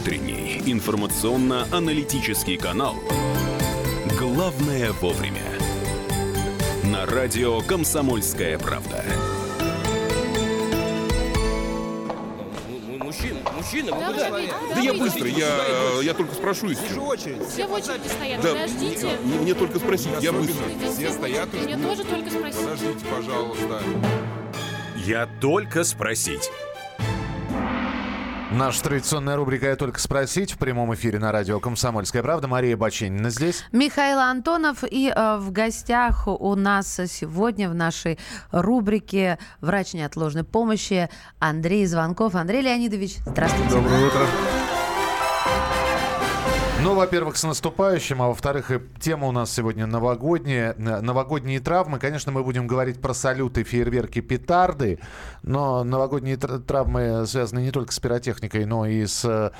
утренний информационно-аналитический канал «Главное вовремя». На радио «Комсомольская правда». Мужчина, мужчина, вы Да, куда? вы- Да я быстро, я, я только спрошу если Вижу очередь. Все в очереди стоят, Да, подождите. мне, мне только спросить, я быстро. Все стоят и Мне ждут. тоже только спросить. Подождите, пожалуйста. Я только спросить. Наша традиционная рубрика «Я только спросить» в прямом эфире на радио «Комсомольская правда». Мария Баченина здесь. Михаил Антонов и э, в гостях у нас сегодня в нашей рубрике «Врач неотложной помощи» Андрей Звонков. Андрей Леонидович, здравствуйте. Доброе утро. Ну, во-первых, с наступающим, а во-вторых, тема у нас сегодня новогодняя. Н- Новогодние травмы. Конечно, мы будем говорить про салюты, фейерверки, петарды, но новогодние тр- травмы связаны не только с пиротехникой, но и с э,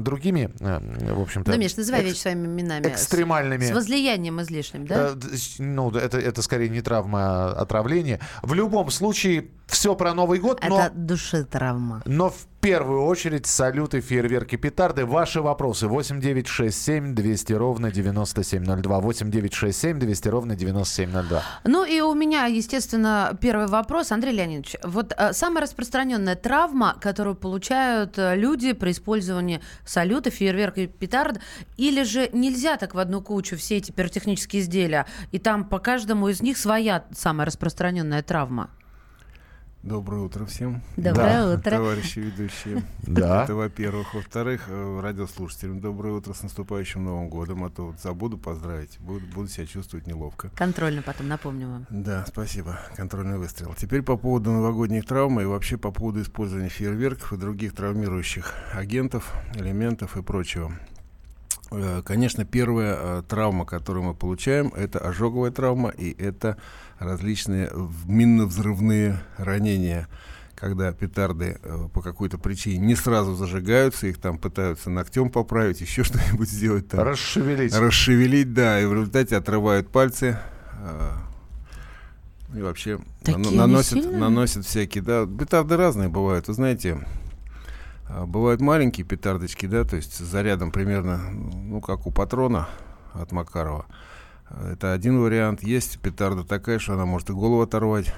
другими, э, в общем-то... Ну, Миш, называй экс- вещи своими именами. С- экстремальными. С возлиянием излишним, да? Э, с- Ну, это, это скорее не травма, а отравление. В любом случае, все про Новый год, но... Это душетравма. Но в первую очередь салюты, фейерверки, петарды. Ваши вопросы 8967 200 ровно 9702. 8967 200 ровно 9702. Ну и у меня, естественно, первый вопрос. Андрей Леонидович, вот э, самая распространенная травма, которую получают э, люди при использовании салюта, фейерверка и петард, или же нельзя так в одну кучу все эти пиротехнические изделия, и там по каждому из них своя самая распространенная травма? Доброе утро всем. Доброе утро. Товарищи ведущие. Да. Это во-первых. Во-вторых, э, радиослушателям доброе утро с наступающим Новым годом. А то вот забуду поздравить, буду, буду себя чувствовать неловко. Контрольно потом напомню вам. Да, спасибо. Контрольный выстрел. Теперь по поводу новогодних травм и вообще по поводу использования фейерверков и других травмирующих агентов, элементов и прочего. Э, Конечно, первая э, травма, которую мы получаем, это ожоговая травма и это различные минно-взрывные ранения, когда петарды э, по какой-то причине не сразу зажигаются, их там пытаются ногтем поправить, еще что-нибудь сделать. Там. Расшевелить. Расшевелить, да, и в результате отрывают пальцы. И вообще Такие наносят, наносят всякие, да, петарды разные бывают. Вы знаете, бывают маленькие петардочки, да, то есть с зарядом примерно, ну, как у патрона от Макарова. А, Это один вариант. Есть петарда такая, что она может и голову оторвать.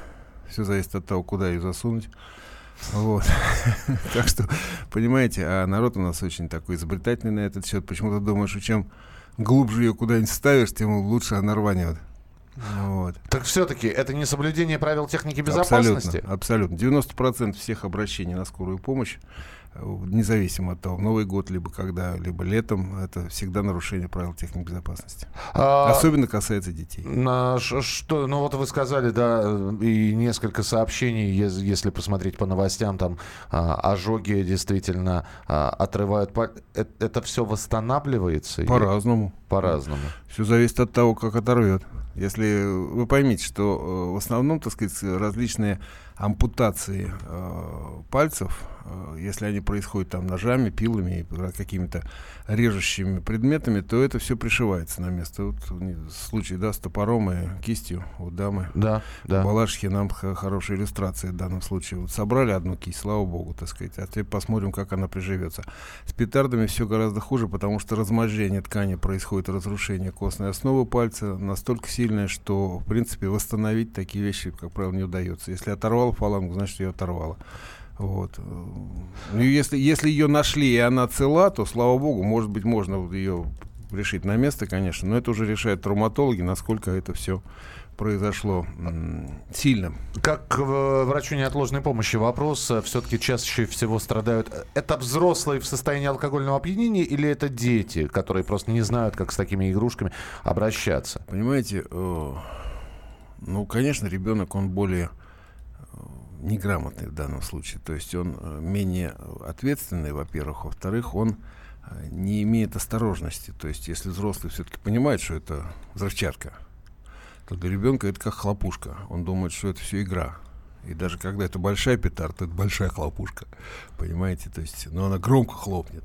Все зависит от того, куда ее засунуть. Вот. Так что, понимаете, а народ у нас очень такой изобретательный на этот счет. Почему-то думаешь, что чем глубже ее куда-нибудь ставишь, тем лучше она рванет. Вот. Так все-таки это не соблюдение правил техники безопасности? Абсолютно. Абсолютно. 90% всех обращений на скорую помощь, независимо от того, Новый год, либо когда, либо летом, это всегда нарушение правил техники безопасности. А, Особенно касается детей. на что, ну вот вы сказали, да, э, и несколько сообщений, ес- если посмотреть по новостям, там а, ожоги действительно а, отрывают. э- Это, все восстанавливается? По-разному. По-разному. Все зависит от того, как оторвет. Если вы поймите, что э, в основном, так сказать, различные ампутации э, пальцев, э, если они происходят там ножами, пилами, какими-то режущими предметами, то это все пришивается на место. Вот случай, да, с топором и кистью у дамы. Да, да. В Балашихе нам хорошая иллюстрация в данном случае. Вот собрали одну кисть, слава богу, так сказать, а теперь посмотрим, как она приживется. С петардами все гораздо хуже, потому что разможжение ткани происходит, разрушение костной основы пальца настолько сильное, что, в принципе, восстановить такие вещи, как правило, не удается. Если оторвало фалангу, значит, ее оторвало. Вот. Ну, если, если ее нашли, и она цела, то, слава богу, может быть, можно ее решить на место, конечно, но это уже решают травматологи, насколько это все произошло сильно. Как к э, врачу неотложной помощи вопрос, все-таки чаще всего страдают. э, Это взрослые в состоянии алкогольного опьянения или это дети, которые просто не знают, как с такими игрушками обращаться? Понимаете, э, ну, конечно, ребенок, он более э, неграмотный в данном случае. То есть он э, менее ответственный, во-первых. Во-вторых, он э, не имеет осторожности. То есть если взрослый все-таки понимает, что это взрывчатка, то для ребенка это как хлопушка. Он думает, что это все игра. И даже когда это большая петарда, то это большая хлопушка. Понимаете? То есть, но она громко хлопнет.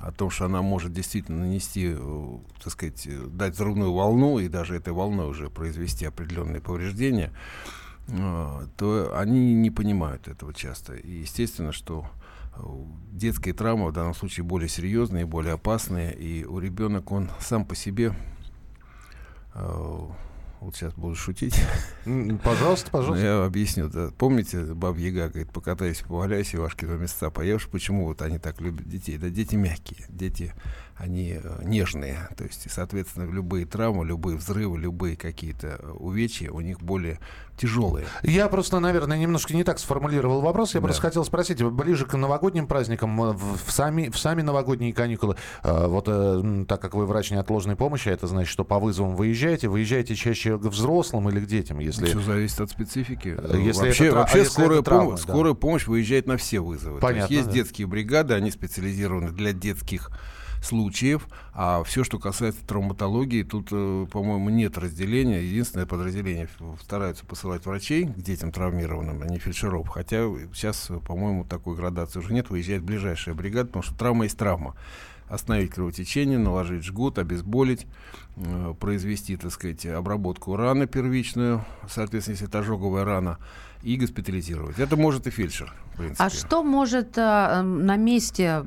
О том, что она может действительно нанести, э, так сказать, э, дать взрывную волну и даже этой волной уже произвести определенные повреждения, э, то они не понимают этого часто. И естественно, что детские травмы в данном случае более серьезные, более опасные, и у ребенка он сам по себе вот сейчас буду шутить. Пожалуйста, пожалуйста. Я объясню. Да. Помните, Баб Яга говорит, покатайся, поваляйся, ваши места поешь. Почему вот они так любят детей? Да дети мягкие, дети они э, нежные. То есть, соответственно, любые травмы, любые взрывы, любые какие-то э, увечья у них более тяжелые. Я просто, наверное, немножко не так сформулировал вопрос. Я да. просто хотел спросить, ближе к новогодним праздникам, э, в, сами, в сами новогодние каникулы, вот так как вы врач неотложной помощи, это значит, что по вызовам выезжаете, выезжаете чаще к взрослым или к детям? Если... Все зависит от специфики. Если вообще это, вообще если скорая, это травма, пом- да. скорая помощь выезжает на все вызовы. Понятно, То есть, есть да. детские бригады, они специализированы для детских случаев, а все, что касается травматологии, тут, э, по-моему, нет разделения. Единственное подразделение стараются посылать врачей к детям травмированным, а не фельдшеров. Хотя сейчас, по-моему, такой градации уже нет. Выезжает ближайшая бригада, потому что травма есть травма остановить кровотечение, наложить жгут, обезболить, э, произвести, так сказать, обработку раны первичную, соответственно, если это ожоговая рана, и госпитализировать. Это может и фельдшер. А что может э, на месте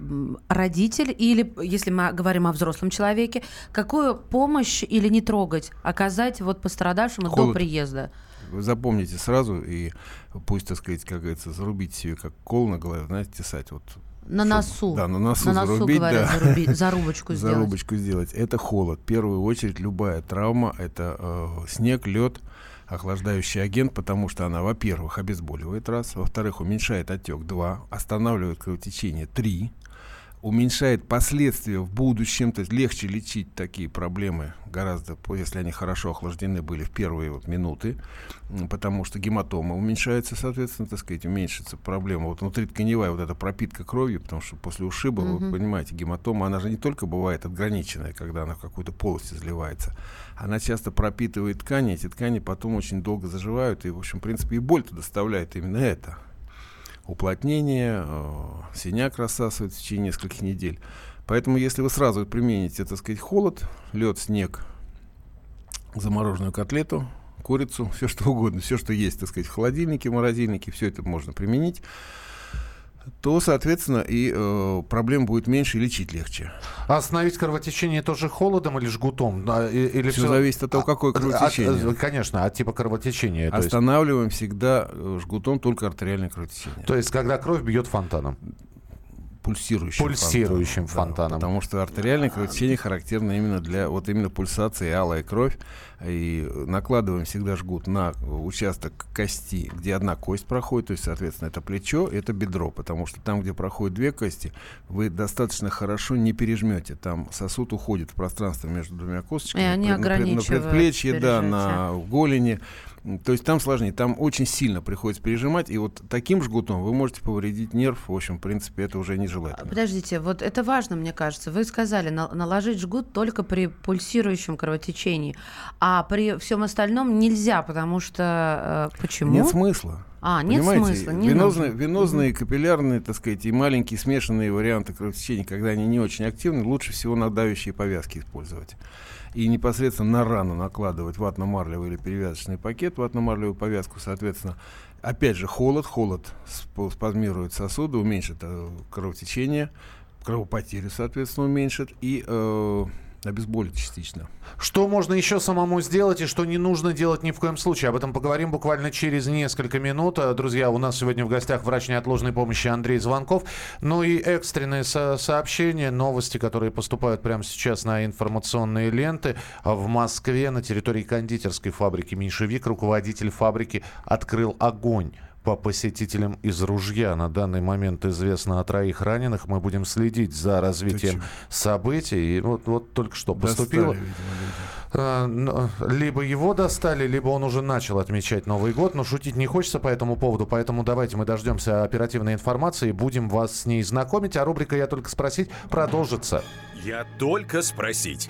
родитель или, если мы говорим о взрослом человеке, какую помощь или не трогать оказать вот пострадавшему Холод. до приезда? Вы запомните сразу и пусть, так сказать, как говорится, зарубите себе как кол на голове, знаете, тесать вот на носу. Да, на носу, на носу зарубить, говорят, да. заруби, зарубочку сделать. Зарубочку сделать. Это холод. В первую очередь любая травма, это э, снег, лед, охлаждающий агент, потому что она, во-первых, обезболивает раз, во-вторых, уменьшает отек два, останавливает кровотечение три, уменьшает последствия в будущем, то есть легче лечить такие проблемы гораздо, если они хорошо охлаждены были в первые вот минуты, потому что гематома уменьшается, соответственно, так сказать, уменьшится проблема. Вот внутритканевая вот эта пропитка кровью, потому что после ушиба, mm-hmm. вы понимаете, гематома, она же не только бывает отграниченная, когда она в какую-то полость изливается, она часто пропитывает ткани, эти ткани потом очень долго заживают, и, в общем, в принципе, и боль-то доставляет именно это – уплотнение, э, синяк рассасывает в течение нескольких недель. Поэтому, если вы сразу примените, так сказать, холод, лед, снег, замороженную котлету, курицу, все что угодно, все, что есть, так сказать, в холодильнике, в морозильнике, все это можно применить то, соответственно, и э, проблем будет меньше и лечить легче. А остановить кровотечение тоже холодом или жгутом? Или все, все зависит от того, какое кровотечение. От, конечно, от типа кровотечения. Останавливаем есть... всегда э, жгутом только артериальное кровотечение. То есть, когда кровь бьет фонтаном пульсирующим, пульсирующим фонтаном. фонтаном. Да, потому что артериальное кровотечение характерно именно для вот именно пульсации алая кровь. И накладываем всегда жгут на участок кости, где одна кость проходит, то есть, соответственно, это плечо, это бедро, потому что там, где проходят две кости, вы достаточно хорошо не пережмете. Там сосуд уходит в пространство между двумя косточками. И они на, на предплечье, да, на голени. То есть там сложнее, там очень сильно приходится пережимать, и вот таким жгутом вы можете повредить нерв, в общем, в принципе, это уже нежелательно. Подождите, вот это важно, мне кажется. Вы сказали, на, наложить жгут только при пульсирующем кровотечении, а при всем остальном нельзя, потому что... Э, почему? Нет смысла. А, нет Понимаете, смысла, не венозные, венозные, капиллярные, так сказать, и маленькие смешанные варианты кровотечения, когда они не очень активны, лучше всего на давящие повязки использовать. И непосредственно на рану накладывать ватно-марлевый или перевязочный пакет, ватно-марлевую повязку, соответственно, опять же, холод, холод спазмирует сосуды, уменьшит э, кровотечение, кровопотерю, соответственно, уменьшит, и э, обезболить частично. Что можно еще самому сделать и что не нужно делать ни в коем случае? Об этом поговорим буквально через несколько минут. Э, друзья, у нас сегодня в гостях врач неотложной помощи Андрей Звонков. Ну и экстренные со сообщения, новости, которые поступают прямо сейчас на информационные ленты. В Москве на территории кондитерской фабрики «Меньшевик» руководитель фабрики открыл огонь по посетителям из ружья. На данный момент известно о троих раненых. Мы будем следить за развитием событий. И вот, вот только что поступило. А, либо его достали, либо он уже начал отмечать Новый год. Но шутить не хочется по этому поводу. Поэтому давайте мы дождемся оперативной информации и будем вас с ней знакомить. А рубрика «Я только спросить» продолжится. «Я только спросить».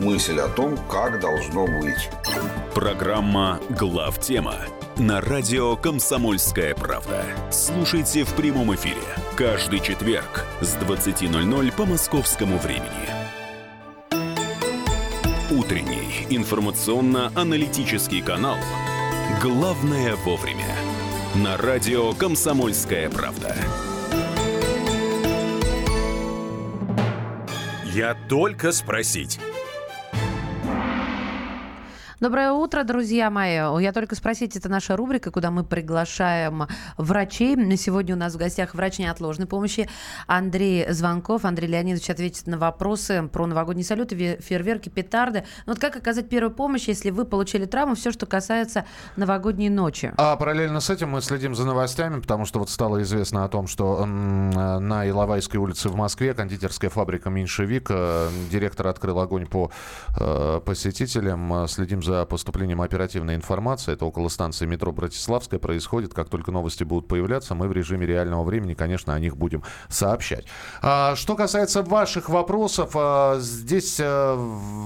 мысль о том, как должно быть. Программа «Главтема» на радио «Комсомольская правда». Слушайте в прямом эфире каждый четверг с 20.00 по московскому времени. Утренний информационно-аналитический канал «Главное вовремя» на радио «Комсомольская правда». Я только спросить. Доброе утро, друзья мои. Я только спросить, это наша рубрика, куда мы приглашаем врачей. Сегодня у нас в гостях врач неотложной помощи Андрей Звонков. Андрей Леонидович ответит на вопросы про новогодние салюты, фейерверки, петарды. Ну вот как оказать первую помощь, если вы получили травму, все, что касается новогодней ночи? А параллельно с этим мы следим за новостями, потому что вот стало известно о том, что на Иловайской улице в Москве кондитерская фабрика «Меньшевик», э, директор открыл огонь по э, посетителям. Следим за поступлением оперативной информации. Это около станции метро Братиславская происходит. Как только новости будут появляться, мы в режиме реального времени, конечно, о них будем сообщать. А, что касается ваших вопросов, а, здесь а,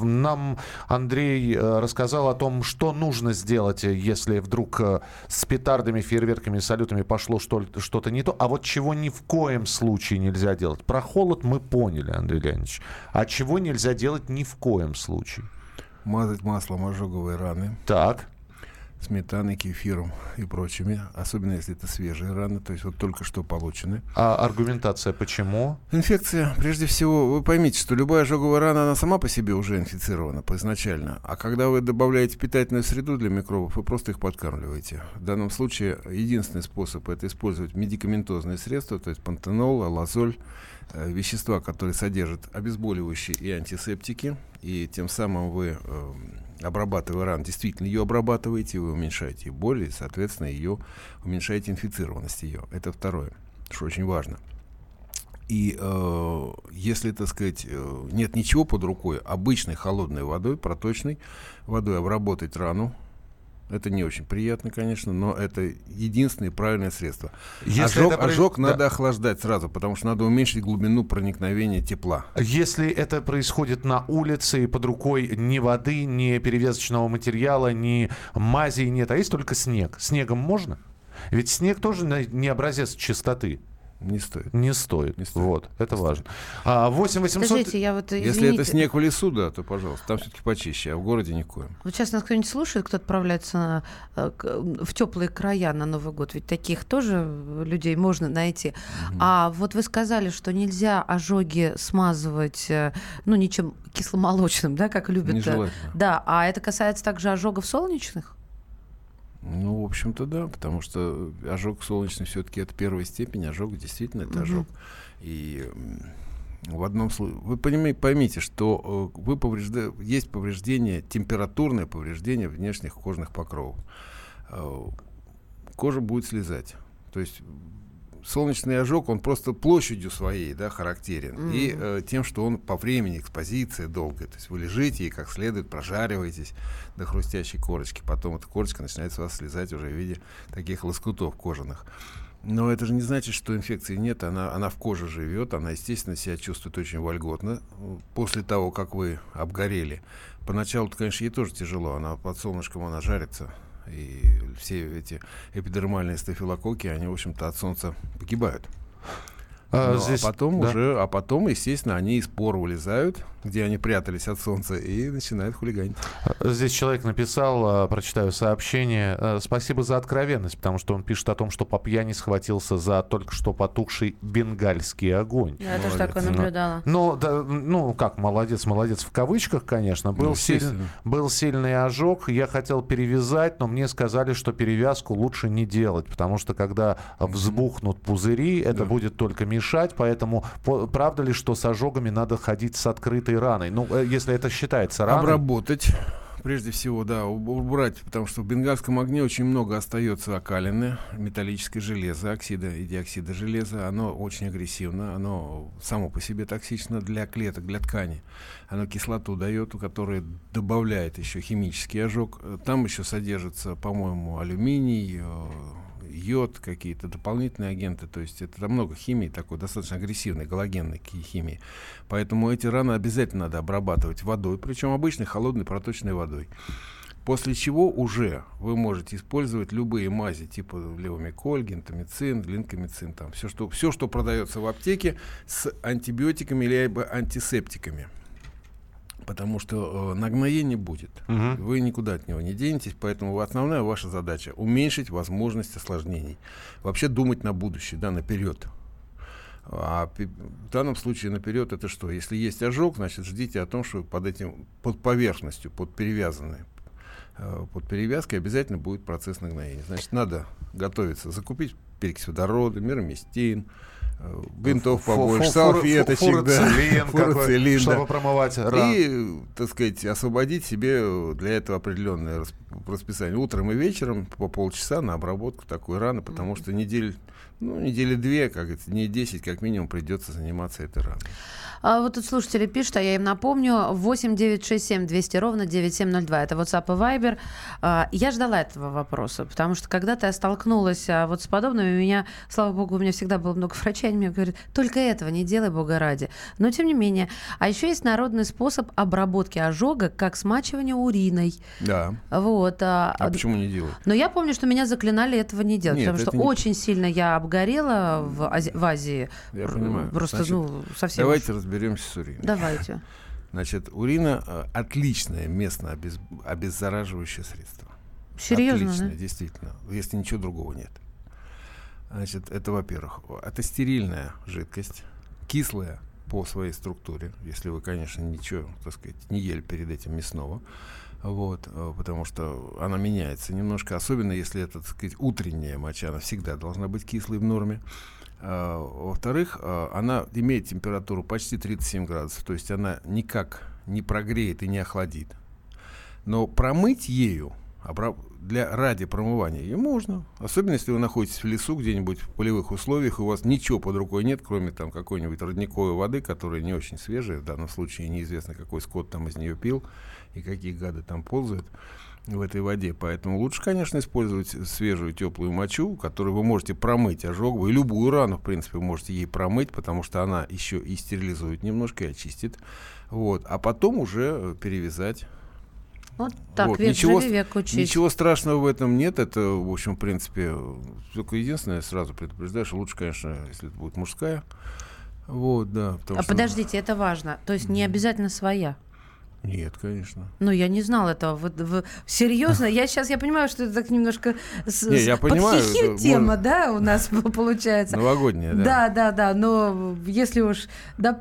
нам Андрей а, рассказал о том, что нужно сделать, если вдруг а, с петардами, фейерверками, салютами пошло что-то не то. А вот чего ни в коем случае нельзя делать. Про холод мы поняли, Андрей Леонидович. А чего нельзя делать ни в коем случае? Мазать маслом ожоговые раны. Так. Сметаной, кефиром и прочими. Особенно, если это свежие раны, то есть вот только что получены. А аргументация почему? Инфекция. Прежде всего, вы поймите, что любая ожоговая рана, она сама по себе уже инфицирована изначально. А когда вы добавляете питательную среду для микробов, вы просто их подкармливаете. В данном случае единственный способ это использовать медикаментозные средства, то есть пантенол, алазоль, вещества, которые содержат обезболивающие и антисептики, и тем самым вы, э, обрабатывая ран, действительно ее обрабатываете, вы уменьшаете боль, и, соответственно, ее уменьшаете инфицированность ее. Это второе, что очень важно. И э, если, так сказать, э, нет ничего под рукой, обычной холодной водой, проточной водой обработать рану, это не очень приятно, конечно, но это единственное правильное средство. Если ожог это... ожог да. надо охлаждать сразу, потому что надо уменьшить глубину проникновения тепла. Если это происходит на улице и под рукой ни воды, ни перевязочного материала, ни мази нет, а есть только снег, снегом можно? Ведь снег тоже не образец чистоты. Не стоит. Не стоит. Не стоит. Вот, это не важно. А, 8 800... Скажите, я вот, извините... Если это снег в лесу, да, то, пожалуйста, там все-таки почище, а в городе никоим. Вот сейчас нас кто-нибудь слушает, кто отправляется на, э, в теплые края на Новый год, ведь таких тоже людей можно найти. Угу. А вот вы сказали, что нельзя ожоги смазывать, э, ну, ничем кисломолочным, да, как любят. Э, Нежелательно. Да, а это касается также ожогов солнечных? Ну, в общем-то, да, потому что ожог солнечный все-таки это первая степень, ожог действительно это угу. ожог. И в одном случае, вы поймите, поймите что э, вы поврежда... есть повреждение, температурное повреждение внешних кожных покровов. Э, кожа будет слезать. То есть солнечный ожог, он просто площадью своей, да, характерен. Mm-hmm. И э, тем, что он по времени экспозиции долгая. То есть вы лежите и как следует прожариваетесь до хрустящей корочки. Потом эта корочка начинает с вас слезать уже в виде таких лоскутов кожаных. Но это же не значит, что инфекции нет, она, она в коже живет, она, естественно, себя чувствует очень вольготно после того, как вы обгорели. Поначалу, конечно, ей тоже тяжело, она под солнышком, она жарится, и все эти эпидермальные стафилококки, они, в общем-то, от солнца погибают. А, ну, здесь, а потом да. уже, а потом, естественно, они из пор вылезают, где они прятались от солнца, и начинают хулиганить. Здесь человек написал, а, прочитаю сообщение, «Э, спасибо за откровенность, потому что он пишет о том, что по пьяни схватился за только что потухший бенгальский огонь. Я молодец. тоже такое наблюдала. Ну, да, ну, как, молодец, молодец в кавычках, конечно. Был, ну, силь, был сильный ожог, я хотел перевязать, но мне сказали, что перевязку лучше не делать, потому что когда взбухнут пузыри, это да. будет только мешать, поэтому правда ли, что с ожогами надо ходить с открытой раной? Ну, э, если это считается раной. Обработать прежде всего, да, уб- убрать, потому что в бенгальском огне очень много остается окалины, металлическое железо, оксида и диоксида железа. Оно очень агрессивно, оно само по себе токсично для клеток, для ткани. Оно кислоту дает, у которой добавляет еще химический ожог. Там еще содержится, по-моему, алюминий, э, йод, какие-то дополнительные агенты. То есть это там много химии такой, достаточно агрессивной, галогенной химии. Поэтому эти раны обязательно надо обрабатывать водой, причем обычной холодной проточной водой. После чего уже вы можете использовать любые мази, типа левомиколь, гентамицин, линкомицин, там все что, все, что продается в аптеке с антибиотиками либо антисептиками. Потому что э, нагноение будет. Вы никуда от него не денетесь, поэтому основная ваша задача уменьшить возможность осложнений. Вообще думать на будущее, да, наперед. А в данном случае наперед это что? Если есть ожог, значит ждите о том, что под этим, под поверхностью, под перевязанной, э, под перевязкой обязательно будет процесс нагноения. Значит, надо готовиться, закупить перекись водорода, мироместин, бинтов Фу- побольше, салфеточек, фу- фурацилин какой, фурацилин, чтобы да. промывать ран. И, так сказать, освободить себе э, для этого определенное рас- расписание. Утром и вечером по полчаса на обработку такой раны, потому что недель, ну, недели две, как говорится, дней 10 как минимум придется заниматься этой раной. А вот тут слушатели пишут, а я им напомню, 8 9 6 7 200 ровно 9702. Это WhatsApp и Viber. А, Я ждала этого вопроса, потому что когда-то я столкнулась а, вот с подобным, и у меня, слава богу, у меня всегда было много врачей, они мне говорят, только этого не делай, бога ради. Но тем не менее. А еще есть народный способ обработки ожога, как смачивание уриной. Да. Вот. а, А почему не делать? но я помню, что меня заклинали этого не делать, Нет, потому что это не- очень сильно я обгорела в, Ази- в Азии. Я понимаю. Просто, Значит, ну, совсем. Давайте уж. разберемся с уриной. Давайте. Значит, урина э, отличное местно обез- обеззараживающее средство. Серьезно, Отличное, да? действительно, если ничего другого нет. Значит, это во-первых. Это стерильная жидкость, кислая по своей структуре, если вы, конечно, ничего, так сказать, не ели перед этим мясного. Вот, э, потому что она меняется немножко, особенно если это, так сказать, утренняя моча, она всегда должна быть кислой в норме. А, Во-вторых, а, она имеет температуру почти 37 градусов, то есть она никак не прогреет и не охладит. Но промыть ею для, ради промывания ее можно. Особенно, если вы находитесь в лесу где-нибудь в полевых условиях, и у вас ничего под рукой нет, кроме там какой-нибудь родниковой воды, которая не очень свежая. В данном случае неизвестно, какой скот там из нее пил и какие гады там ползают в этой воде. Поэтому лучше, конечно, использовать свежую теплую мочу, которую вы можете промыть ожоговую. И любую рану, в принципе, вы можете ей промыть, потому что она еще и стерилизует немножко и очистит. Вот. А потом уже перевязать Вот так, вот, век ничего, живи, век учись. ничего страшного в этом нет. Это, в общем, в принципе, только единственное, сразу предупреждаю, что лучше, конечно, если это будет мужская. Вот, да. А что- подождите, это важно. То есть не обязательно своя. Нет, конечно. Ну, я не знала этого. Вот, вы- серьезно, я сейчас я понимаю, что это так немножко с, Не, я понимаю, это тема, можно- да, у нас получается. Новогодняя, да. Да, да, да, но если уж... Да,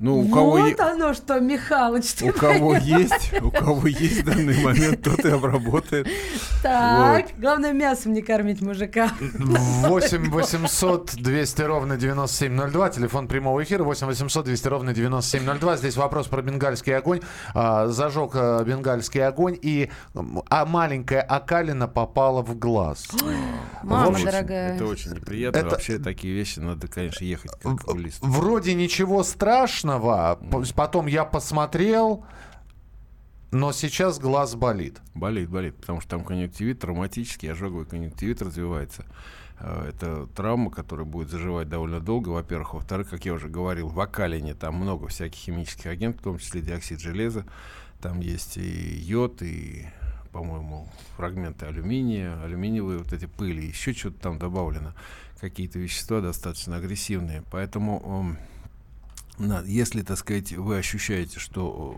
Ну, у кого, вот е- оно что, Михалыч, ты у кого есть, у кого есть в данный момент, тот и обработает. Так, главное мясом не кормить мужика. 8 800 200 ровно 9702. Телефон прямого эфира 8 800 200 ровно 9702. Здесь вопрос про бенгальский огонь. А, зажег а, бенгальский огонь, и а маленькая окалина попала в глаз. Мама Очень- дорогая. Это очень неприятно. Это- Вообще такие вещи надо, конечно, ехать как. Вроде ничего страшного. П- Потом я посмотрел, но сейчас глаз болит. Болит, болит, потому что там конъюнктивит, травматический, ожоговый конъюнктивит развивается. Э, Это травма, которая будет заживать довольно долго, во-первых. Во-вторых, как я уже говорил, в окалине там много всяких химических агентов, в том числе диоксид железа. Там есть и йод, и, по-моему, фрагменты алюминия, алюминиевые вот эти пыли, еще что-то там добавлено. Какие-то вещества достаточно агрессивные. Поэтому, эм, если, так сказать, вы ощущаете, что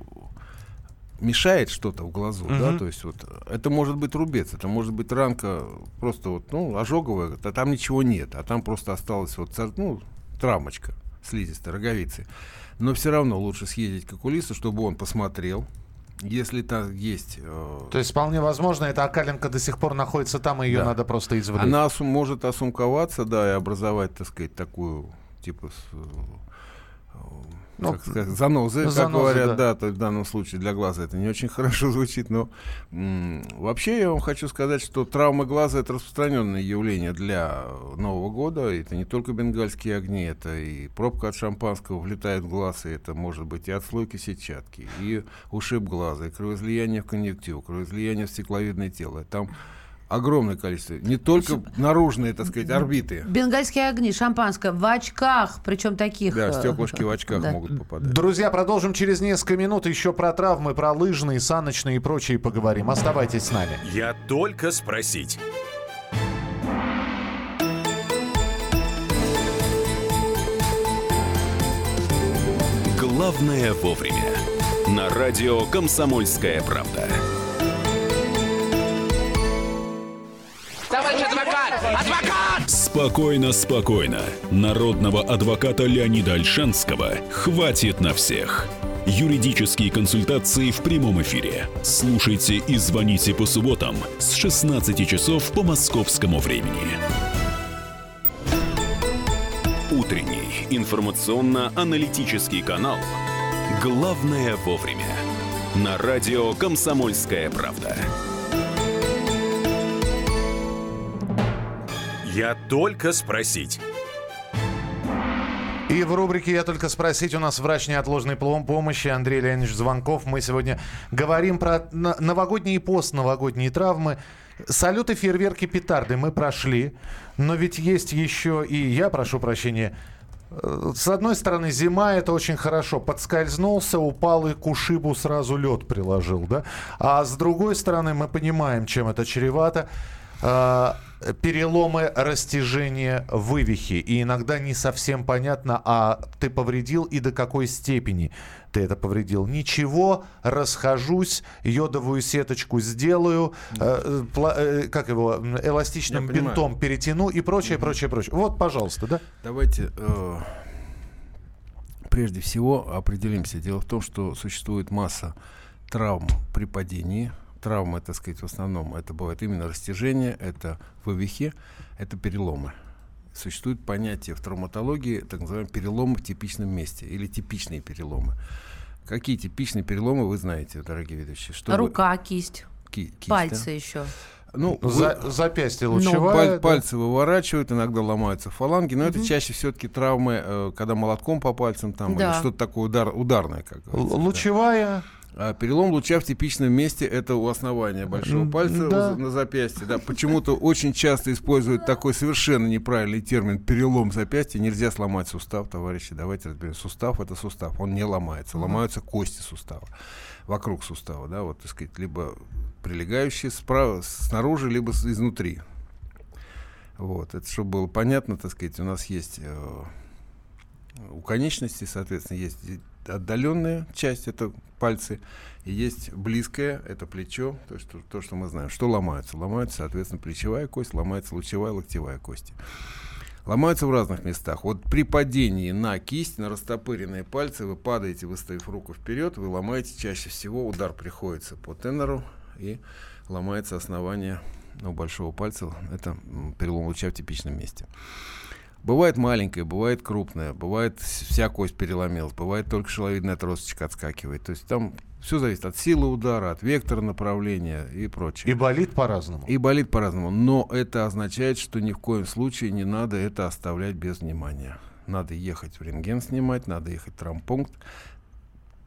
э, мешает что-то в глазу, да, Мгм. то есть вот это может быть рубец, это может быть ранка просто вот, ну, ожоговая, а там ничего нет, а там просто осталась вот, ну, травмочка слизистой роговицы. Но все равно лучше съездить к окулисту, чтобы он посмотрел, если там есть... э, То есть вполне возможно, эта окалинка до сих пор находится там, и ее Да. надо просто извлечь. Она осу- может осумковаться, да, и образовать, так сказать, такую, типа, э, ну, как сказать, занозы, занозы, как говорят, да. да, то в данном случае для глаза это не очень хорошо звучит, но м- вообще я вам хочу сказать, что травмы глаза это распространенное явление для Нового года. Это не только бенгальские огни, это и пробка от шампанского влетает в глаз, и это может быть и отслойки сетчатки, и ушиб глаза, и кровоизлияние в конъюнктиву, кровоизлияние в стекловидное тело. Там огромное количество. Не только наружные, так сказать, орбиты. Бенгальские огни, шампанское в очках, причем таких. Да, э, стеклышки в очках да. могут попадать. Друзья, продолжим через несколько минут. Еще про травмы, про лыжные, саночные и прочие поговорим. Оставайтесь с нами. Я только спросить. Главное вовремя. На радио «Комсомольская правда». Спокойно, спокойно. Народного адвоката Леонида Альшанского хватит на всех. Юридические консультации в прямом эфире. Слушайте и звоните по субботам с 16 часов по московскому времени. Утренний информационно-аналитический канал «Главное вовремя». На радио «Комсомольская правда». Я только спросить. И в рубрике «Я только спросить» у нас врач неотложной помощи Андрей Леонидович Звонков. Мы сегодня говорим про новогодние и постновогодние травмы. Салюты, фейерверки, петарды мы прошли. Но ведь есть еще и, я прошу прощения, э, с одной стороны, зима это очень хорошо. Подскользнулся, упал и к ушибу сразу лед приложил, да? А с другой стороны, мы понимаем, чем это чревато. Переломы, растяжения, вывихи. И иногда не совсем понятно, а ты повредил и до какой степени ты это повредил. Ничего, расхожусь, йодовую сеточку сделаю, э, э, как его, эластичным бинтом перетяну и прочее, прочее, прочее. Вот, пожалуйста, да? Давайте э, прежде всего определимся. Дело в том, что существует масса травм при падении – травмы, так сказать, в основном это бывает именно растяжение, это вывихи, это переломы. Существует понятие в травматологии, так называемый перелом в типичном месте или типичные переломы. Какие типичные переломы вы знаете, дорогие ведущие? Что Рука, вы... кисть, Ки- кисть, пальцы да? еще. Ну, За, вы... запястье ну, лучевая. Паль, да? Пальцы выворачивают, иногда ломаются фаланги, но угу. это чаще все-таки травмы, э, когда молотком по пальцам там да. или что-то такое удар, ударное, как говорится. Лучевая. Да. А перелом луча в типичном месте это у основания большого пальца да. на запястье. Да, почему-то очень часто используют такой совершенно неправильный термин перелом запястья. Нельзя сломать сустав, товарищи. Давайте разберем. Сустав это сустав, он не ломается. Ломаются кости сустава вокруг сустава, да, вот, так сказать, либо прилегающие справа, снаружи, либо изнутри. Вот, это чтобы было понятно, так сказать, у нас есть э, у конечности, соответственно, есть отдаленная часть, это пальцы, и есть близкая, это плечо, то, что, то, что мы знаем. Что ломается? Ломается, соответственно, плечевая кость, ломается лучевая, локтевая кость. Ломаются в разных местах. Вот при падении на кисть, на растопыренные пальцы, вы падаете, выставив руку вперед, вы ломаете чаще всего, удар приходится по тенору и ломается основание ну, большого пальца. Это перелом луча в типичном месте. Бывает маленькая, бывает крупная, бывает вся кость переломилась, бывает только шеловидная тросочка отскакивает. То есть там все зависит от силы удара, от вектора направления и прочее. И болит по-разному. И болит по-разному. Но это означает, что ни в коем случае не надо это оставлять без внимания. Надо ехать в рентген снимать, надо ехать в травмпункт.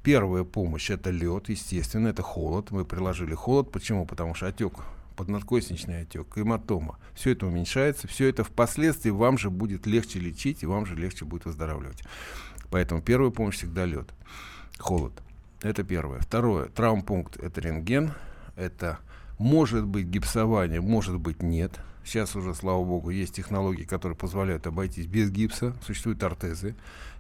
Первая помощь это лед, естественно, это холод. Мы приложили холод. Почему? Потому что отек поднадкосничный отек, гематома. Все это уменьшается, все это впоследствии вам же будет легче лечить и вам же легче будет выздоравливать. Поэтому первая помощь всегда лед, холод. Это первое. Второе. Травмпункт – это рентген. Это может быть гипсование, может быть нет. Сейчас уже, слава богу, есть технологии, которые позволяют обойтись без гипса. Существуют ортезы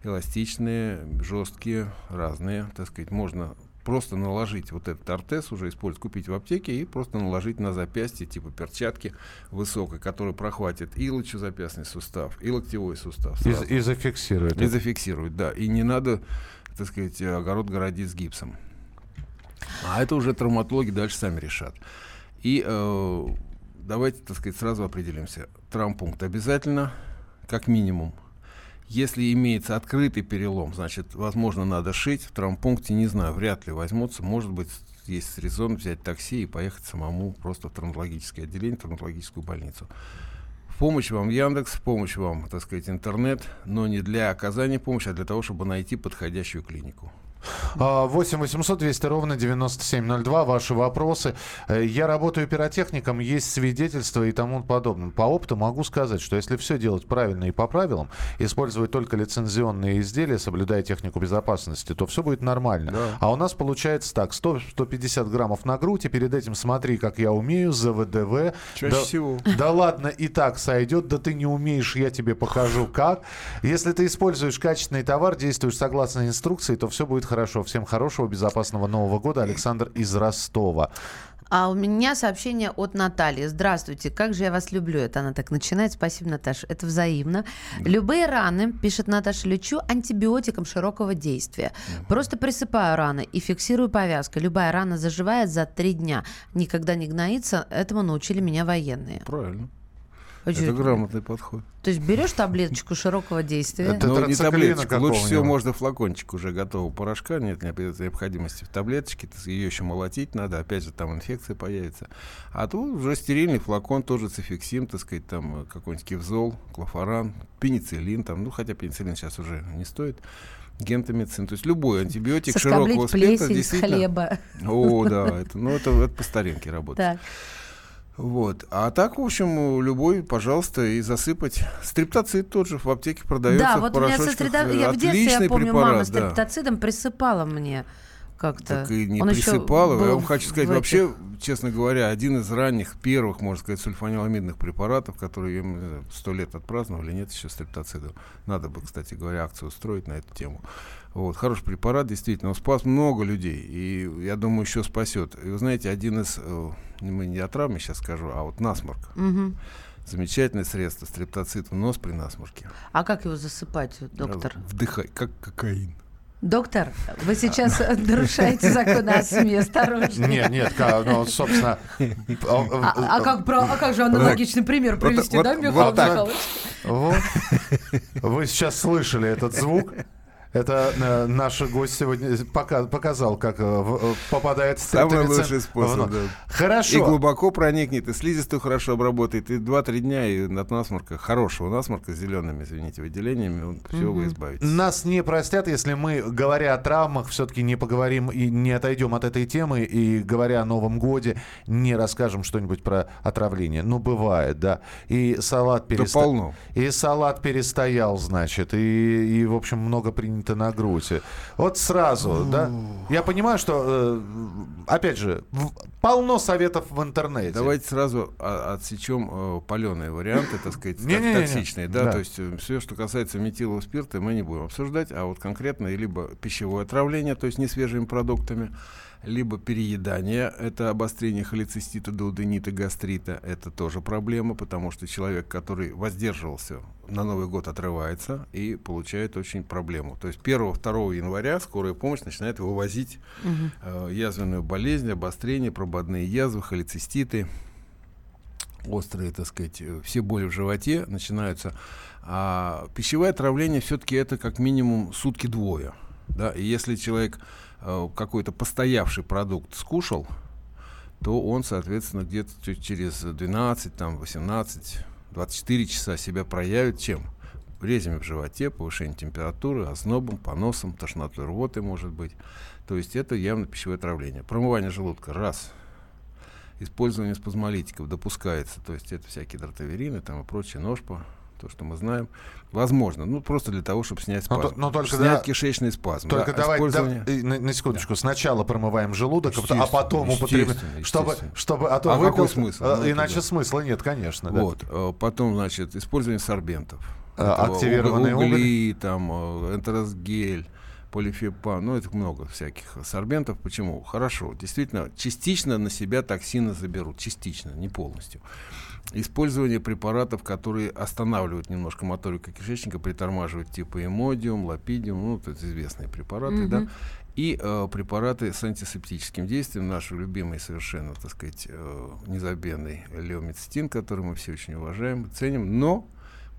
эластичные, жесткие, разные. Так сказать, можно просто наложить вот этот ортез, уже использовать, купить в аптеке и просто наложить на запястье, типа перчатки высокой, которая прохватит и лучезапястный сустав, и локтевой сустав. И, и зафиксирует. И зафиксирует, да. И не надо, так сказать, огород городить с гипсом. А это уже травматологи дальше сами решат. И э, давайте, так сказать, сразу определимся. Травмпункт обязательно, как минимум. Если имеется открытый перелом, значит, возможно, надо шить. В травмпункте, не знаю, вряд ли возьмутся. Может быть, есть резон взять такси и поехать самому просто в травматологическое отделение, в травматологическую больницу. Помощь вам Яндекс, помощь вам, так сказать, интернет, но не для оказания помощи, а для того, чтобы найти подходящую клинику. 8 800 200 ровно 9702. Ваши вопросы. Э, я работаю пиротехником, есть свидетельства и тому подобное. По опыту могу сказать, что если все делать правильно и по правилам, использовать только лицензионные изделия, соблюдая технику безопасности, то все будет нормально. Да. А у нас получается так, 100-150 граммов на грудь, и перед этим смотри, как я умею, за ВДВ. Чаще да, всего. Да ладно, и так сойдет, да ты не умеешь, я тебе покажу как. Если ты используешь качественный товар, действуешь согласно инструкции, то все будет хорошо. Всем хорошего, безопасного Нового года. Александр из Ростова. А у меня сообщение от Натальи. Здравствуйте, как же я вас люблю. Это она так начинает. Спасибо, Наташа. Это взаимно. Любые раны, пишет Наташа, лечу антибиотиком широкого действия. Просто присыпаю раны и фиксирую повязкой. Любая рана заживает за три дня. Никогда не гноится. Этому научили меня военные. Правильно. Это грамотный подход. То есть берешь таблеточку широкого действия. Это ну, не таблеточку. Лучше всего можно флакончик уже готового порошка. Нет необходимости в таблеточке. Ее еще молотить надо. Опять же, там инфекция появится. А тут уже стерильный флакон, тоже цификсим, так сказать, там какой-нибудь кевзол, клофоран, пенициллин. Там, ну, хотя пенициллин сейчас уже не стоит гентамицин, то есть любой антибиотик Соскоблить широкого спектра действительно. хлеба. О, да, это, ну это, это по старинке работает. Так. Вот. А так, в общем, любой, пожалуйста, и засыпать. Стриптоцид тот же в аптеке продается. Да, вот у меня со стрида... я в детстве, я помню, препарат, мама стриптоцидом да. присыпала мне как-то. Так и не Он присыпала. Я вам хочу сказать, вообще, честно говоря, один из ранних, первых, можно сказать, сульфаниламидных препаратов, которые сто лет отпраздновали, нет еще стриптоцидов. Надо бы, кстати говоря, акцию устроить на эту тему. Вот, хороший препарат, действительно, он спас много людей, и я думаю, еще спасет. И вы знаете, один из, э, мы не о травме сейчас скажу, а вот насморк. Угу. Замечательное средство, стрептоцит в нос при насморке. А как его засыпать, доктор? Вдыхай, как кокаин. Доктор, вы сейчас нарушаете закон о СМИ, осторожно. Нет, нет, ну, собственно... А, а, как, про, а как же аналогичный пример привести, вот, да, Михаил Михайлович? Вот. Вы сейчас слышали этот звук? Это э, наш гость сегодня пока, показал, как э, э попадает Самый лучший способ, да. Хорошо. И глубоко проникнет, и слизистую хорошо обработает, и 2-3 дня, и от насморка, хорошего насморка с зелеными, извините, выделениями, он все угу. избавится. Нас не простят, если мы, говоря о травмах, все-таки не поговорим и не отойдем от этой темы, и говоря о Новом Годе, не расскажем что-нибудь про отравление. Ну, бывает, да. И салат перестоял. Да полно. И салат перестоял, значит, и, и в общем, много принято принято на грудь. Вот сразу, да? Я понимаю, что, э, опять же, полно советов в интернете. Давайте сразу отсечем э, паленые варианты, так сказать, токсичные. Да, то есть э, все, что касается метилового спирта, мы не будем обсуждать, а вот конкретно либо пищевое отравление, то есть не свежими продуктами, либо переедание, это обострение холецистита, дуоденита, гастрита, это тоже проблема, потому что человек, который воздерживался на Новый год, отрывается и получает очень проблему. То есть 1-2 января скорая помощь начинает вывозить угу. э, язвенную болезнь, обострение, прободные язвы, холециститы, острые, так сказать, э, все боли в животе начинаются. А пищевое отравление все-таки это как минимум сутки-двое. Да? И если человек какой-то постоявший продукт скушал, то он, соответственно, где-то через 12, там, 18, 24 часа себя проявит чем? Резями в животе, повышение температуры, ознобом, поносом, тошнотой рвоты может быть. То есть это явно пищевое отравление. Промывание желудка – раз. Использование спазмолитиков допускается. То есть это всякие дротаверины там, и прочее, ножпа, то, что мы знаем. Возможно, ну просто для того, чтобы снять спазм. Но, но только снять да, кишечный спазм. Только да, давай использование... да, на, на секундочку. Да. Сначала промываем желудок, а потом употребляем. Чтобы, чтобы, а то а выпил, какой смысл? А, ну, иначе да. смысла нет, конечно. Вот. Да. Потом, значит, использование сорбентов. А, активированные угли, угли, там, энтеросгель полифепан, ну это много всяких сорбентов. Почему? Хорошо, действительно, частично на себя токсины заберут, частично, не полностью использование препаратов, которые останавливают немножко моторику кишечника, притормаживают типа эмодиум, лапидиум, ну, это известные препараты, mm-hmm. да, и э, препараты с антисептическим действием, наш любимый совершенно, так сказать, э, незабвенный леомицетин, который мы все очень уважаем, ценим, но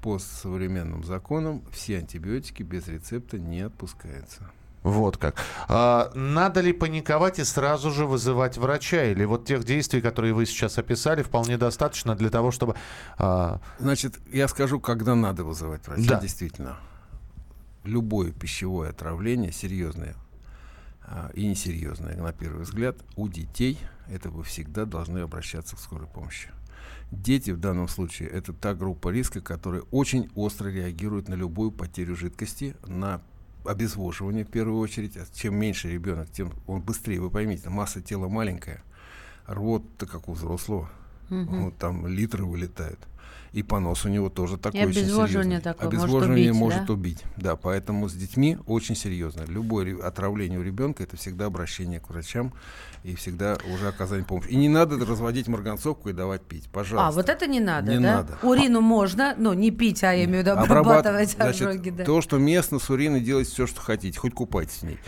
по современным законам все антибиотики без рецепта не отпускаются. Вот как. А, надо ли паниковать и сразу же вызывать врача? Или вот тех действий, которые вы сейчас описали, вполне достаточно для того, чтобы... А... Значит, я скажу, когда надо вызывать врача. Да. Действительно. Любое пищевое отравление, серьезное а, и несерьезное, на первый взгляд, у детей, это вы всегда должны обращаться к скорой помощи. Дети в данном случае это та группа риска, которая очень остро реагирует на любую потерю жидкости, на обезвоживание в первую очередь. А чем меньше ребенок, тем он быстрее. Вы поймите, масса тела маленькая, рвот-то как у взрослого. Мгм. Вот там литры вылетают. И понос у него тоже такой И очень обезвоживание серьезный. такое может Обезвоживание убить, может да? убить. Да, поэтому с детьми очень серьезно. Любое отравление у ребенка это всегда обращение к врачам и всегда уже оказание помощи. И не надо разводить марганцовку и давать пить, пожалуйста. А, вот это не надо, Не да? надо. Урину можно, ну, не пить, а я имею в виду Обрабат- обрабатывать значит, ожоги, да. То, что местно с уриной делайте все, что хотите, хоть купайтесь в ней.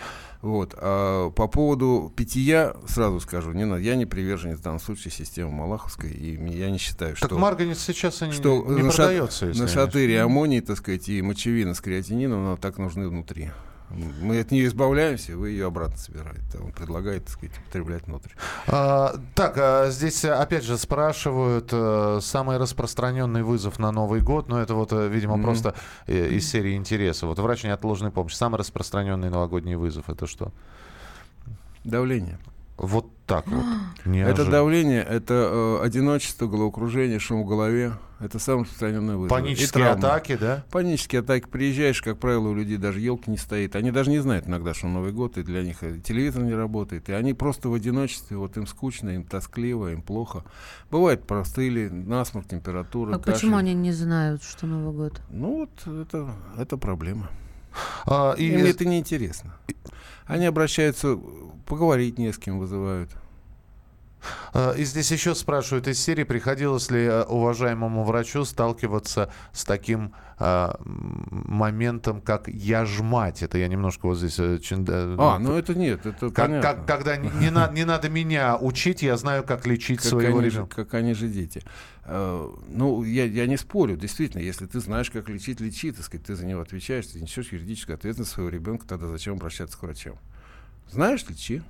Вот. А по поводу питья сразу скажу, не надо. Я не приверженец в данном случае системы Малаховской, и я не считаю, Так что марганец сейчас и не, что не на, шат- продается. если на шатыре аммоний, так сказать, и мочевина с креатинином, нам так нужны внутри. Мы от нее избавляемся, вы ее обратно собираете. Он предлагает, так сказать, употреблять внутрь. А, так, а, здесь э, опять же спрашивают э, самый распространенный вызов на Новый год, но это вот, э, видимо, Мгм. просто из серии интереса. Вот врач неотложной помощи. Самый распространенный новогодний вызов это что? Давление. Вот так вот. Это Неожиданно. давление, это э, одиночество, головокружение, шум в голове. Это самый распространенный вызов. Панические атаки, да? Панические атаки. Приезжаешь, как правило, у людей даже елки не стоит. Они даже не знают иногда, что Новый год, и для них э, телевизор не работает. И они просто в одиночестве, вот им скучно, им тоскливо, им плохо. Бывает простыли, насморк, температура, А кашель. почему они не знают, что Новый год? Ну вот, это, это проблема. А, и Им это неинтересно. Они обращаются, поговорить не с кем вызывают. А, И здесь еще спрашивают из серии, приходилось ли э, уважаемому врачу сталкиваться с таким м, моментом, как я ж мать. Это я немножко вот здесь... э, чин- э, А, ну это нет, это как, понятно. как- когда не, не на- не надо меня учить, я знаю, как лечить как своего они, ребенка. как они же дети. Э, ну, я, я не спорю, действительно, если ты знаешь, как лечить, лечи, так сказать, ты за него отвечаешь, ты несешь юридическую ответственность своего ребенка, тогда зачем обращаться к врачам? Знаешь, лечи.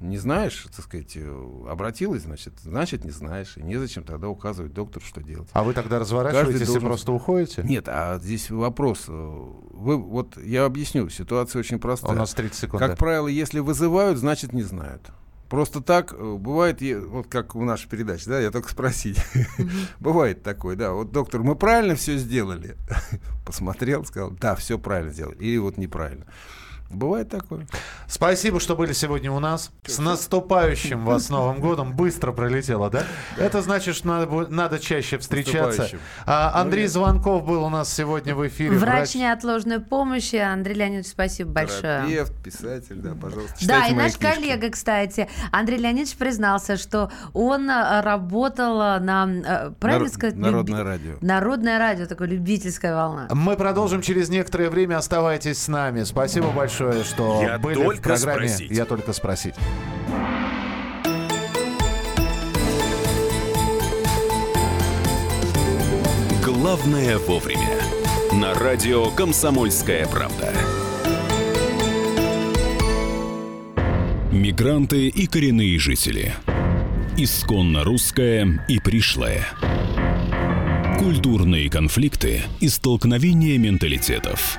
Не знаешь, так сказать, э, обратилась, значит, значит, не знаешь. И незачем тогда указывать доктору, что делать. А вы тогда разворачиваетесь и должен- просто уходите? Нет, а здесь вопрос. э, Вы, вот я объясню, ситуация очень простая. У нас 30 секунд. Как да. правило, если вызывают, значит не знают. Просто так э, бывает, вот как в нашей передаче, да, я только спросить. Бывает такое, да. Вот доктор, мы правильно все сделали. Посмотрел, сказал, да, все правильно сделали. Или вот неправильно. Бывает такое. Спасибо, что были сегодня у нас. С наступающим вас Новым годом. Быстро пролетело, да? Это значит, что надо, надо чаще встречаться. А, Андрей Звонков был у нас сегодня в эфире. Врач неотложной помощи. Андрей Леонидович, спасибо большое. Терапевт, писатель, да, пожалуйста. Да, и наш книжки. коллега, кстати, Андрей Леонидович признался, что он э, работал э, на, э, правильно Нар- сказать, Народное люби- радио. Народное радио, такое любительская волна. Мы продолжим через некоторое время. Оставайтесь с нами. Спасибо большое, что Я были в только программе. спросить. Я только спросить. Главное вовремя. На радио «Комсомольская правда». Мигранты и коренные жители. Исконно русское и пришлое. Культурные конфликты и столкновения менталитетов.